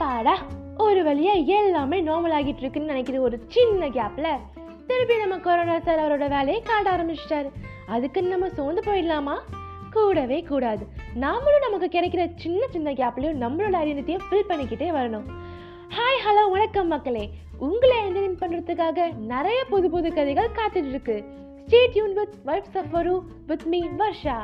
அப்பாடா ஒரு வழியாக எல்லாமே நார்மல் ஆகிட்டு இருக்குன்னு நினைக்கிற ஒரு சின்ன கேப்பில் திருப்பி நம்ம கொரோனா சார் அவரோட வேலையை காட்ட ஆரம்பிச்சிட்டாரு. அதுக்குன்னு நம்ம சோர்ந்து போயிடலாமா? கூடவே கூடாது. நாமளும் நமக்கு கிடைக்கிற சின்ன சின்ன கேப்லையும் நம்மளோட ஐடென்டிட்டியை ஃபில் பண்ணிக்கிட்டே வரணும். ஹாய் ஹலோ வணக்கம் மக்களே. உங்களை என்டர்டைன் பண்ணுறதுக்காக நிறைய புது புது கதைகள் காத்துட்டு இருக்கு. ஸ்டேட் யூன் வித் வைப்ஸ் ஆஃப் வரு வித் மீ வர்ஷா